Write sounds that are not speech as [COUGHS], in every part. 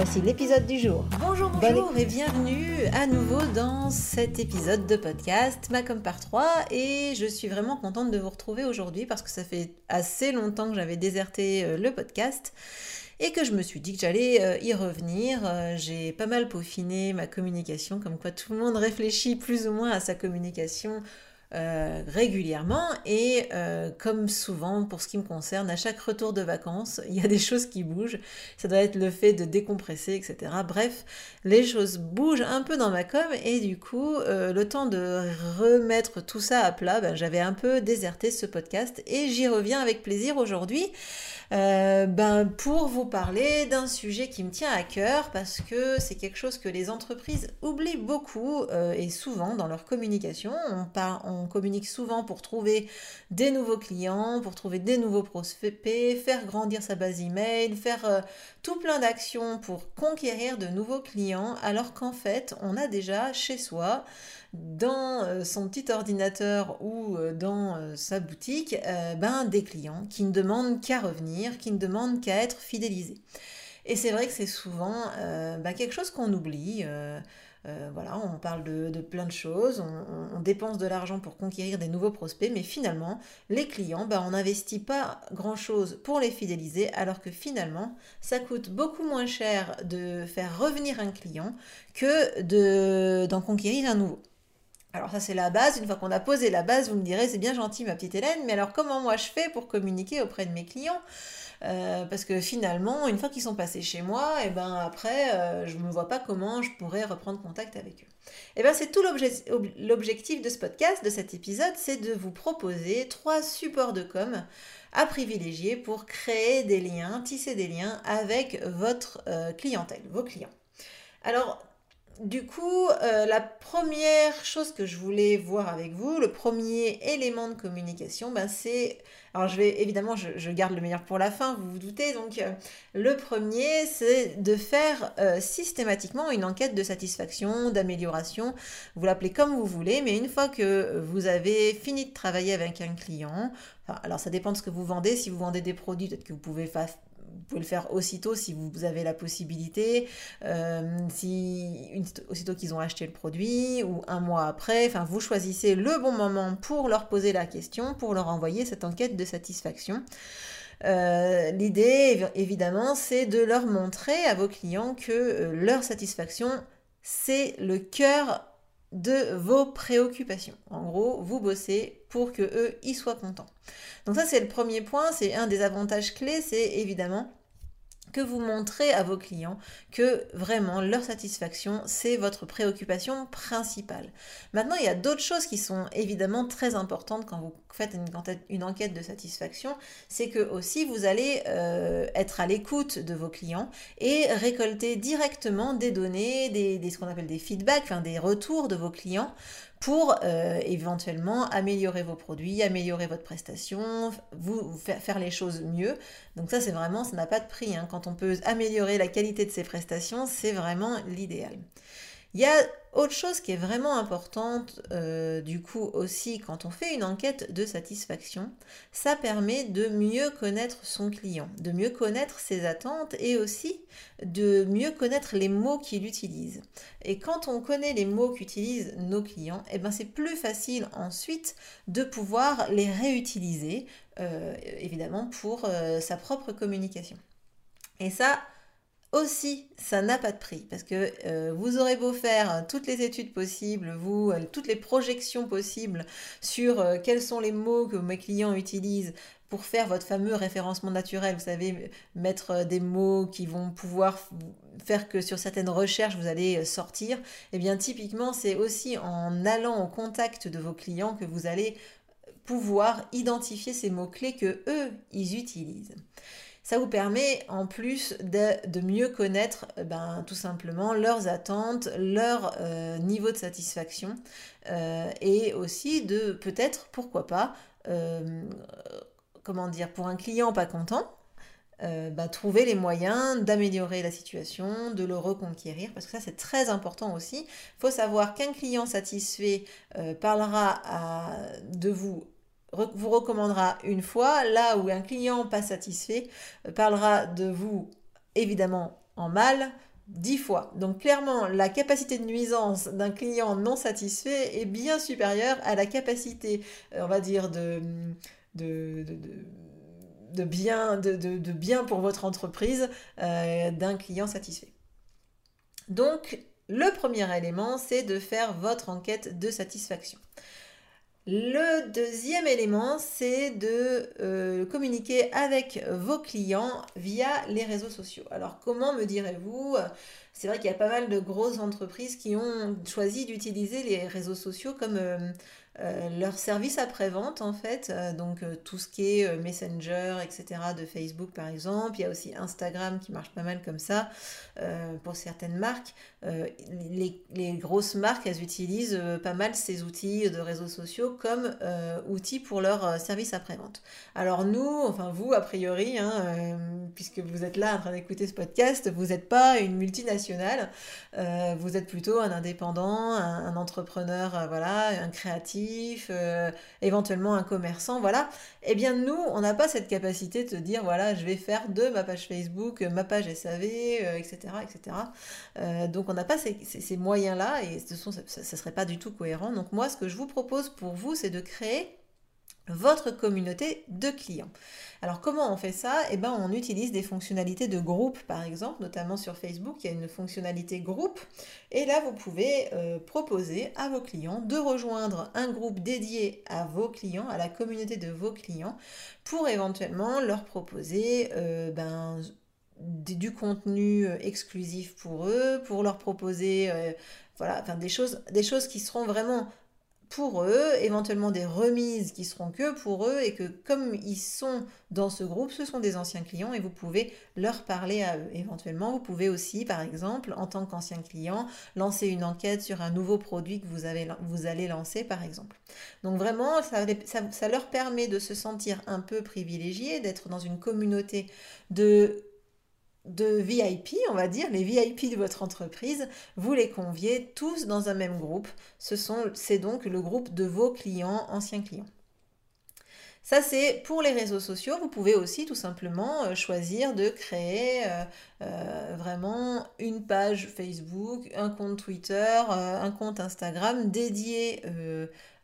Voici l'épisode du jour. Bonjour, bonjour et bienvenue à nouveau dans cet épisode de podcast Macom par 3 et je suis vraiment contente de vous retrouver aujourd'hui parce que ça fait assez longtemps que j'avais déserté euh, le podcast et que je me suis dit que j'allais euh, y revenir. Euh, j'ai pas mal peaufiné ma communication, comme quoi tout le monde [LAUGHS] réfléchit plus ou moins à sa communication euh, régulièrement et euh, comme souvent pour ce qui me concerne, à chaque retour de vacances, [LAUGHS] il y a des choses qui bougent. Ça doit être le fait de décompresser, etc. Bref, les choses bougent un peu dans ma com et du coup, euh, le temps de remettre tout ça à plat, ben, j'avais un peu déserté ce podcast et j'y reviens avec plaisir aujourd'hui. ben, pour vous parler d'un sujet qui me tient à cœur parce que c'est quelque chose que les entreprises oublient beaucoup et souvent dans leur communication. On, part on communique souvent pour trouver des nouveaux clients, pour trouver des nouveaux prospects, faire grandir sa base email, faire euh, tout plein d'actions pour conquérir de nouveaux clients, alors qu'en fait, on a déjà chez soi, dans euh, son petit ordinateur ou euh, dans sa boutique, ben, des clients qui ne demandent qu'à revenir, qui ne demandent qu'à être fidélisés. Et c'est vrai que c'est souvent ben, quelque chose qu'on oublie. Euh, voilà, on parle de, plein de choses, on, dépense de l'argent pour conquérir des nouveaux prospects, mais finalement, les clients, ben, on n'investit pas grand-chose pour les fidéliser, alors que finalement, ça coûte beaucoup moins cher de faire revenir un client que d'en conquérir un nouveau. Alors ça c'est la base, une fois qu'on a posé la base, vous me direz c'est bien gentil ma petite Hélène, mais alors comment moi je fais pour communiquer auprès de mes clients? Euh, parce que finalement, une fois qu'ils sont passés chez moi, et eh ben après, euh, je ne vois pas comment je pourrais reprendre contact avec eux. Et eh ben c'est tout l'objectif de ce podcast, de cet épisode, c'est de vous proposer trois supports de com à privilégier pour créer des liens, tisser des liens avec votre euh, clientèle, vos clients. Alors, du coup, la première chose que je voulais voir avec vous, le premier élément de communication, ben, c'est alors je vais évidemment, je, garde le meilleur pour la fin, vous vous doutez. Donc euh, le premier, c'est de faire euh, systématiquement une enquête de satisfaction, d'amélioration. Vous l'appelez comme vous voulez, mais une fois que vous avez fini de travailler avec un client, alors ça dépend de ce que vous vendez. Si vous vendez des produits, peut-être que vous pouvez faire pouvez le faire aussitôt si vous avez la possibilité, euh, si aussitôt qu'ils ont acheté le produit ou un mois après. Enfin, vous choisissez le bon moment pour leur poser la question, pour leur envoyer cette enquête de satisfaction. Euh, l'idée, évidemment, c'est de leur montrer à vos clients que euh, leur satisfaction, c'est le cœur de vos préoccupations. En gros, vous bossez pour que eux y soient contents. Donc ça c'est le premier point, c'est un des avantages clés, c'est évidemment que vous montrez à vos clients que vraiment leur satisfaction, c'est votre préoccupation principale. Maintenant, il y a d'autres choses qui sont évidemment très importantes quand vous faites une, enquête de satisfaction, c'est que aussi vous allez euh, être à l'écoute de vos clients et récolter directement des données, des, ce qu'on appelle des feedbacks, enfin des retours de vos clients pour euh, éventuellement améliorer vos produits, améliorer votre prestation, vous, faire, les choses mieux. Donc ça, c'est vraiment, ça n'a pas de prix. Hein. Quand on peut améliorer la qualité de ses prestations, c'est vraiment l'idéal. Il y a autre chose qui est vraiment importante euh, du coup aussi quand on fait une enquête de satisfaction, ça permet de mieux connaître son client, de mieux connaître ses attentes et aussi de mieux connaître les mots qu'il utilise. Et quand on connaît les mots qu'utilisent nos clients, eh ben c'est plus facile ensuite de pouvoir les réutiliser euh, évidemment pour euh, sa propre communication. Et ça, aussi, ça n'a pas de prix parce que euh, vous aurez beau faire toutes les études possibles, vous, euh, toutes les projections possibles sur euh, quels sont les mots que mes clients utilisent pour faire votre fameux référencement naturel. Vous savez, mettre des mots qui vont pouvoir faire que sur certaines recherches vous allez sortir. Eh bien, typiquement, c'est aussi en allant au contact de vos clients que vous allez pouvoir identifier ces mots-clés que eux, ils utilisent. Ça vous permet en plus de, mieux connaître euh, ben, tout simplement leurs attentes, leur euh, niveau de satisfaction euh, et aussi de peut-être, pourquoi pas, comment dire, pour un client pas content, bah, trouver les moyens d'améliorer la situation, de le reconquérir, parce que ça c'est très important aussi. Il faut savoir qu'un client satisfait parlera de vous vous recommandera une fois, là où un client pas satisfait euh, parlera de vous évidemment en mal dix fois. Donc clairement, la capacité de nuisance d'un client non satisfait est bien supérieure à la capacité, euh, on va dire, de, bien, de, bien pour votre entreprise euh, d'un client satisfait. Donc, le premier élément, c'est de faire votre enquête de satisfaction. Le deuxième élément, c'est de euh, communiquer avec vos clients via les réseaux sociaux. Alors comment me direz-vous C'est vrai qu'il y a pas mal de grosses entreprises qui ont choisi d'utiliser les réseaux sociaux comme euh, euh, leur service après-vente en fait, euh, donc euh, tout ce qui est Messenger, etc. de Facebook par exemple. Il y a aussi Instagram qui marche pas mal comme ça pour certaines marques. Les, grosses marques, elles utilisent pas mal ces outils de réseaux sociaux comme outils pour leur service après-vente. Alors nous, enfin vous a priori, hein, puisque vous êtes là en train d'écouter ce podcast, vous n'êtes pas une multinationale, vous êtes plutôt un indépendant, un, un entrepreneur, voilà, un créatif euh, éventuellement un commerçant, voilà. Eh bien, nous, on n'a pas cette capacité de dire, voilà, je vais faire de ma page Facebook, ma page SAV, etc., etc. donc, on n'a pas ces, moyens-là et ce sont, ça ne serait pas du tout cohérent. Donc, moi, ce que je vous propose pour vous, c'est de créer votre communauté de clients. Alors comment on fait ça? Eh ben on utilise des fonctionnalités de groupe par exemple, notamment sur Facebook, il y a une fonctionnalité groupe. Et là vous pouvez euh, proposer à vos clients de rejoindre un groupe dédié à vos clients, à la communauté de vos clients pour éventuellement leur proposer euh, ben, du contenu euh, exclusif pour eux, pour leur proposer voilà, des choses, des choses qui seront vraiment pour eux, éventuellement des remises qui seront que pour eux et que comme ils sont dans ce groupe, ce sont des anciens clients et vous pouvez leur parler à eux. Éventuellement, vous pouvez aussi, par exemple, en tant qu'ancien client, lancer une enquête sur un nouveau produit que vous, avez, vous allez lancer, par exemple. Donc vraiment, ça, ça leur permet de se sentir un peu privilégié, d'être dans une communauté de de VIP, on va dire, les VIP de votre entreprise, vous les conviez tous dans un même groupe. C'est donc le groupe de vos clients, anciens clients. Ça, c'est pour les réseaux sociaux. Vous pouvez aussi tout simplement euh, choisir de créer euh, euh, vraiment une page Facebook, un compte Twitter, un compte Instagram dédié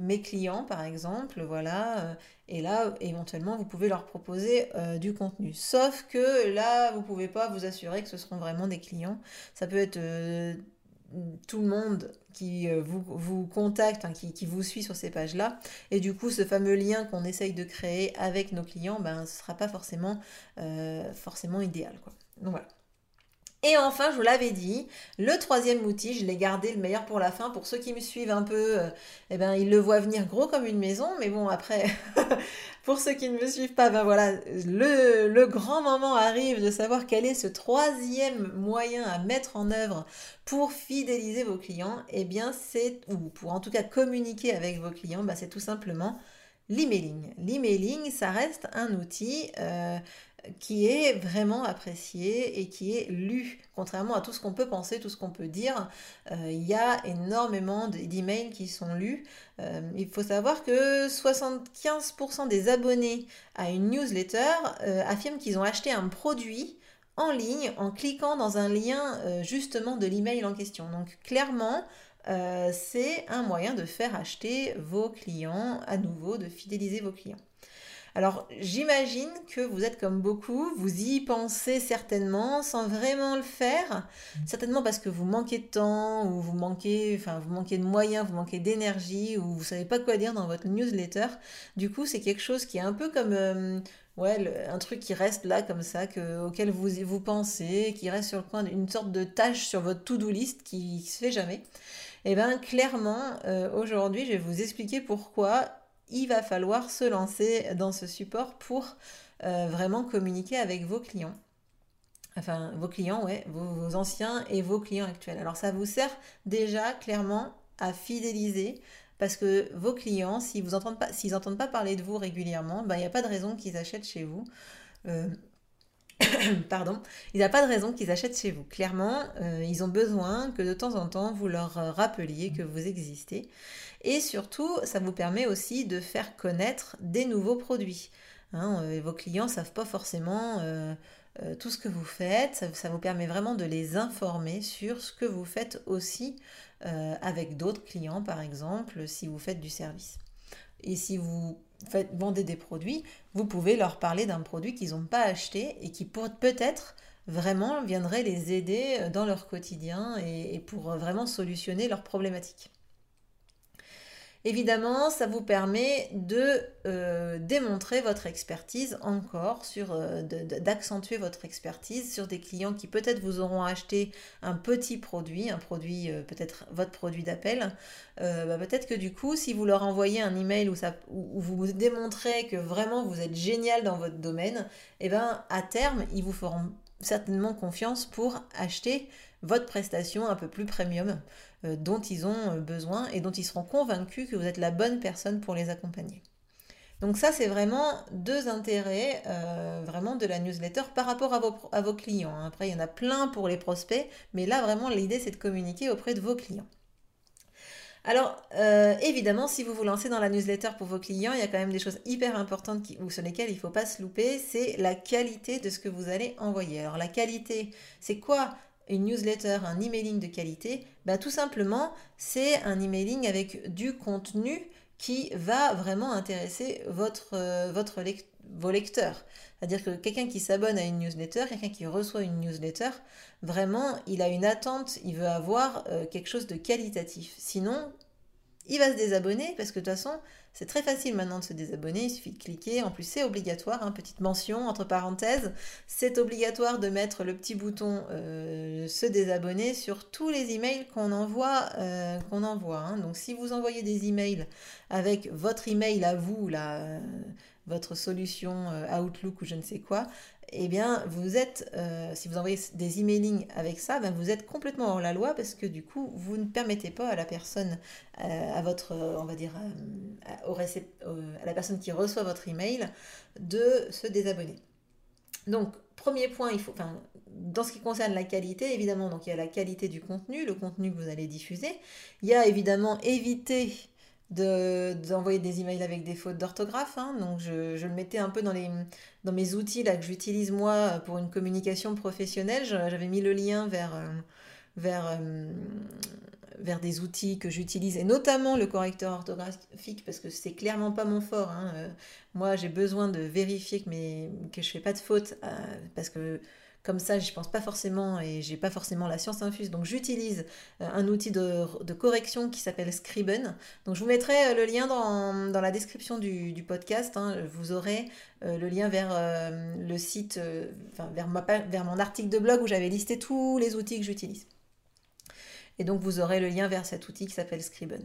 mes clients, par exemple. Voilà. Et là, éventuellement, vous pouvez leur proposer du contenu. Sauf que là, vous pouvez pas vous assurer que ce seront vraiment des clients. Ça peut être tout le monde qui euh, vous, contacte, qui, vous suit sur ces pages-là. Et du coup, ce fameux lien qu'on essaye de créer avec nos clients, ben, ce ne sera pas forcément, euh, forcément idéal. Quoi. Donc voilà. Et enfin, je vous l'avais dit, le troisième outil, je l'ai gardé le meilleur pour la fin. Pour ceux qui me suivent un peu, euh, eh ben, ils le voient venir gros comme une maison. Mais bon, après, [LAUGHS] pour ceux qui ne me suivent pas, ben voilà, le, grand moment arrive de savoir quel est ce troisième moyen à mettre en œuvre pour fidéliser vos clients. Eh bien, c'est, ou pour en tout cas communiquer avec vos clients, ben, c'est tout simplement l'emailing. L'emailing, ça reste un outil euh, qui est vraiment apprécié et qui est lu. Contrairement à tout ce qu'on peut penser, tout ce qu'on peut dire, euh, il y a énormément d'emails qui sont lus. Euh, il faut savoir que 75% des abonnés à une newsletter euh, affirment qu'ils ont acheté un produit en ligne en cliquant dans un lien justement de l'email en question. Donc clairement, c'est un moyen de faire acheter vos clients à nouveau, de fidéliser vos clients. Alors j'imagine que vous êtes comme beaucoup, vous y pensez certainement sans vraiment le faire, certainement parce que vous manquez de temps ou vous manquez, enfin vous manquez de moyens, vous manquez d'énergie ou vous savez pas quoi dire dans votre newsletter. Du coup, c'est quelque chose qui est un peu comme euh, ouais, un truc qui reste là comme ça, que, auquel vous, vous pensez, qui reste sur le coin d'une sorte de tâche sur votre to-do list qui, ne se fait jamais. Et eh bien clairement, euh, aujourd'hui, je vais vous expliquer pourquoi il va falloir se lancer dans ce support pour vraiment communiquer avec vos clients. Enfin, vos clients, ouais, vos, anciens et vos clients actuels. Alors ça vous sert déjà clairement à fidéliser parce que vos clients, s'ils n'entendent pas parler de vous régulièrement, ben, il n'y a pas de raison qu'ils achètent chez vous. Euh, [COUGHS] pardon, il n'y a pas de raison qu'ils achètent chez vous. Clairement, euh, ils ont besoin que de temps en temps vous leur rappeliez que vous existez. Et surtout, ça vous permet aussi de faire connaître des nouveaux produits. Hein, euh, vos clients ne savent pas forcément euh, tout ce que vous faites. Ça, vous permet vraiment de les informer sur ce que vous faites aussi euh, avec d'autres clients, par exemple, si vous faites du service. Et si vous faites, vendez des produits, vous pouvez leur parler d'un produit qu'ils n'ont pas acheté et qui peut-être vraiment viendrait les aider euh, dans leur quotidien et pour vraiment solutionner leurs problématiques. Évidemment, ça vous permet de euh, démontrer votre expertise encore, euh, d'accentuer votre expertise sur des clients qui peut-être vous auront acheté un petit produit, un produit, euh, peut-être votre produit d'appel. Bah, peut-être que du coup, si vous leur envoyez un email où, où, vous démontrez que vraiment vous êtes génial dans votre domaine, eh ben à terme, ils vous feront certainement confiance pour acheter votre prestation un peu plus premium. Euh, dont ils ont euh, besoin et dont ils seront convaincus que vous êtes la bonne personne pour les accompagner. Donc ça, c'est vraiment deux intérêts euh, vraiment de la newsletter par rapport à vos, clients. Hein. Après, il y en a plein pour les prospects, mais là, vraiment, l'idée, c'est de communiquer auprès de vos clients. Alors, évidemment, si vous vous lancez dans la newsletter pour vos clients, il y a quand même des choses hyper importantes sur lesquelles il ne faut pas se louper, c'est la qualité de ce que vous allez envoyer. Alors, la qualité, c'est quoi? Une newsletter, un emailing de qualité bah, Tout simplement, c'est un emailing avec du contenu qui va vraiment intéresser votre, euh, votre vos lecteurs. C'est-à-dire que quelqu'un qui s'abonne à une newsletter, quelqu'un qui reçoit une newsletter, vraiment, il a une attente, il veut avoir euh, quelque chose de qualitatif. Sinon, il va se désabonner parce que de toute façon, c'est très facile maintenant de se désabonner, il suffit de cliquer. En plus, c'est obligatoire, hein, petite mention entre parenthèses, c'est obligatoire de mettre le petit bouton euh, se désabonner sur tous les emails qu'on envoie. Euh, qu'on envoie hein. Donc, si vous envoyez des emails avec votre email à vous, euh, votre solution Outlook ou je ne sais quoi, eh bien, vous êtes, euh, si vous envoyez des emailing avec ça, ben vous êtes complètement hors la loi parce que du coup, vous ne permettez pas à la personne, euh, à votre, on va dire, euh, à, la personne qui reçoit votre email de se désabonner. Donc, premier point, il faut, enfin, dans ce qui concerne la qualité, évidemment, donc il y a la qualité du contenu, le contenu que vous allez diffuser. Il y a évidemment éviter d'envoyer des emails avec des fautes d'orthographe. Hein. donc je, je, le mettais un peu dans, les, dans mes outils là, que j'utilise moi pour une communication professionnelle. J'avais mis le lien vers, euh, vers, euh, vers des outils que j'utilise et notamment le correcteur orthographique parce que c'est clairement pas mon fort. Hein. Euh, moi j'ai besoin de vérifier que, mes, que je fais pas de fautes parce que comme ça, je pense pas forcément et j'ai pas forcément la science infuse. Donc j'utilise euh, un outil de, correction qui s'appelle Scriben. Donc je vous mettrai euh, le lien dans, la description du, podcast. Hein. Vous aurez euh, le lien vers le site, vers mon article de blog où j'avais listé tous les outils que j'utilise. Et donc vous aurez le lien vers cet outil qui s'appelle Scriben.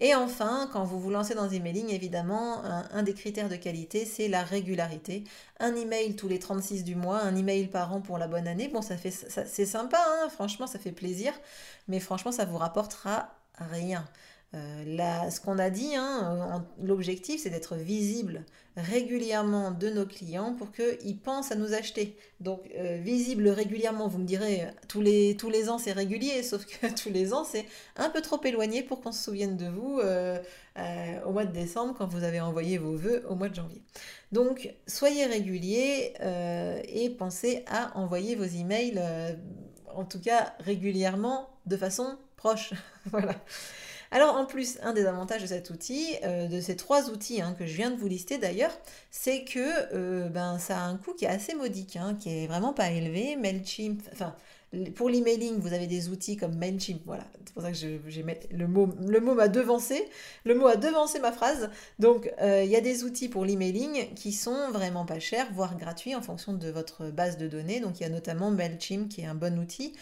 Et enfin, quand vous vous lancez dans emailing, évidemment, un, des critères de qualité, c'est la régularité. Un email tous les 36 du mois, un email par an pour la bonne année. Bon, ça fait, c'est sympa, hein, franchement, ça fait plaisir, mais franchement, ça vous rapportera rien. Euh, ce qu'on a dit, hein, l'objectif c'est d'être visible régulièrement de nos clients pour qu'ils pensent à nous acheter. Donc euh, visible régulièrement, vous me direz, tous les, ans c'est régulier, sauf que [LAUGHS] tous les ans c'est un peu trop éloigné pour qu'on se souvienne de vous euh, au mois de décembre quand vous avez envoyé vos vœux au mois de janvier. Donc soyez réguliers et pensez à envoyer vos emails, en tout cas régulièrement, de façon proche. [LAUGHS] voilà. Alors en plus, un des avantages de cet outil, euh, de ces trois outils hein, que je viens de vous lister d'ailleurs, c'est que euh, ben, ça a un coût qui est assez modique, hein, qui est vraiment pas élevé. Mailchimp, enfin pour l'emailing, vous avez des outils comme Mailchimp, voilà, c'est pour ça que j'ai le mot, le mot m'a devancé, le mot a devancé ma phrase. Donc euh, il y a des outils pour l'emailing qui sont vraiment pas chers, voire gratuits en fonction de votre base de données. Donc il y a notamment Mailchimp qui est un bon outil.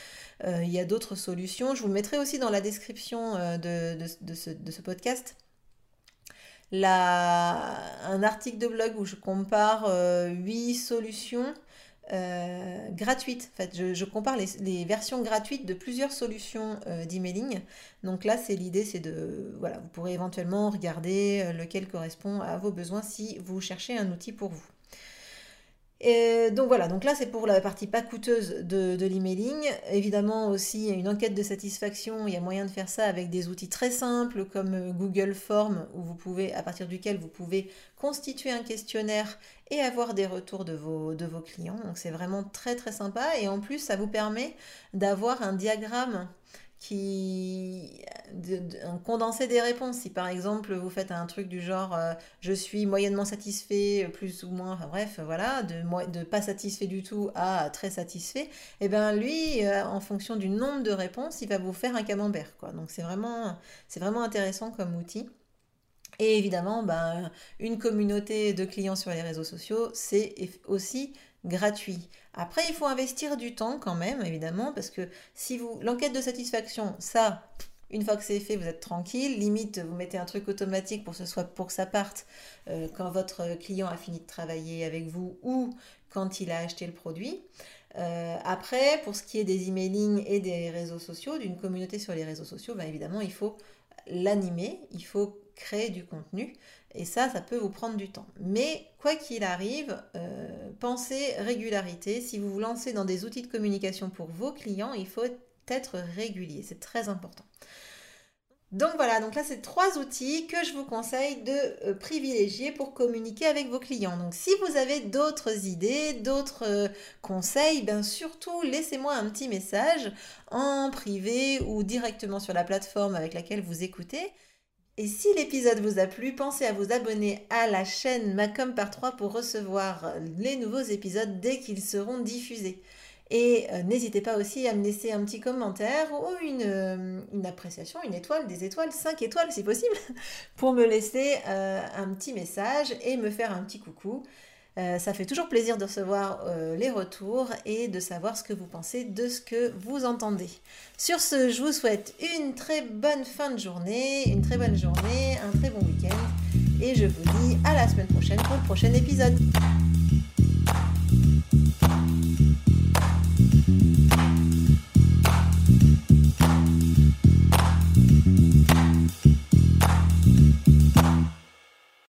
Euh, il y a d'autres solutions. Je vous mettrai aussi dans la description euh, de, ce, de ce podcast un article de blog où je compare 8 solutions euh, gratuite. En fait, je, compare les, versions gratuites de plusieurs solutions euh, d'emailing. Donc là, c'est l'idée, c'est de, voilà, vous pourrez éventuellement regarder euh, lequel correspond à vos besoins si vous cherchez un outil pour vous. Et donc voilà, donc là c'est pour la partie pas coûteuse de, l'emailing. Évidemment aussi une enquête de satisfaction, il y a moyen de faire ça avec des outils très simples comme euh, Google Form où vous pouvez, à partir duquel vous pouvez constituer un questionnaire et avoir des retours de vos, de vos clients. Donc c'est vraiment très très sympa et en plus ça vous permet d'avoir un diagramme qui de, un condensé des réponses. Si par exemple vous faites un truc du genre euh, je suis moyennement satisfait, plus ou moins, bref, voilà, de, pas satisfait du tout à très satisfait, et eh bien lui, euh, en fonction du nombre de réponses, il va vous faire un camembert. Quoi. Donc c'est vraiment, vraiment intéressant comme outil. Et évidemment, ben, une communauté de clients sur les réseaux sociaux, c'est aussi gratuit. Après, il faut investir du temps quand même, évidemment, parce que si vous l'enquête de satisfaction, ça, une fois que c'est fait, vous êtes tranquille. Limite, vous mettez un truc automatique pour que, ce soit, pour que ça parte euh, quand votre client a fini de travailler avec vous ou quand il a acheté le produit. Euh, après, pour ce qui est des emailing et des réseaux sociaux, d'une communauté sur les réseaux sociaux, bien évidemment, il faut l'animer, il faut créer du contenu. Et ça, ça peut vous prendre du temps. Mais quoi qu'il arrive, euh, pensez régularité. Si vous vous lancez dans des outils de communication pour vos clients, il faut être régulier. C'est très important. Donc voilà, donc là c'est trois outils que je vous conseille de euh, privilégier pour communiquer avec vos clients. Donc si vous avez d'autres idées, d'autres euh, conseils, bien surtout laissez-moi un petit message en privé ou directement sur la plateforme avec laquelle vous écoutez. Et si l'épisode vous a plu, pensez à vous abonner à la chaîne Macom par 3 pour recevoir les nouveaux épisodes dès qu'ils seront diffusés. Et euh, n'hésitez pas aussi à me laisser un petit commentaire ou une, euh, appréciation, une étoile, des étoiles, 5 étoiles si possible, [LAUGHS] pour me laisser euh, un petit message et me faire un petit coucou. Euh, ça fait toujours plaisir de recevoir euh, les retours et de savoir ce que vous pensez de ce que vous entendez. Sur ce, je vous souhaite une très bonne fin de journée, une très bonne journée, un très bon week-end et je vous dis à la semaine prochaine pour le prochain épisode.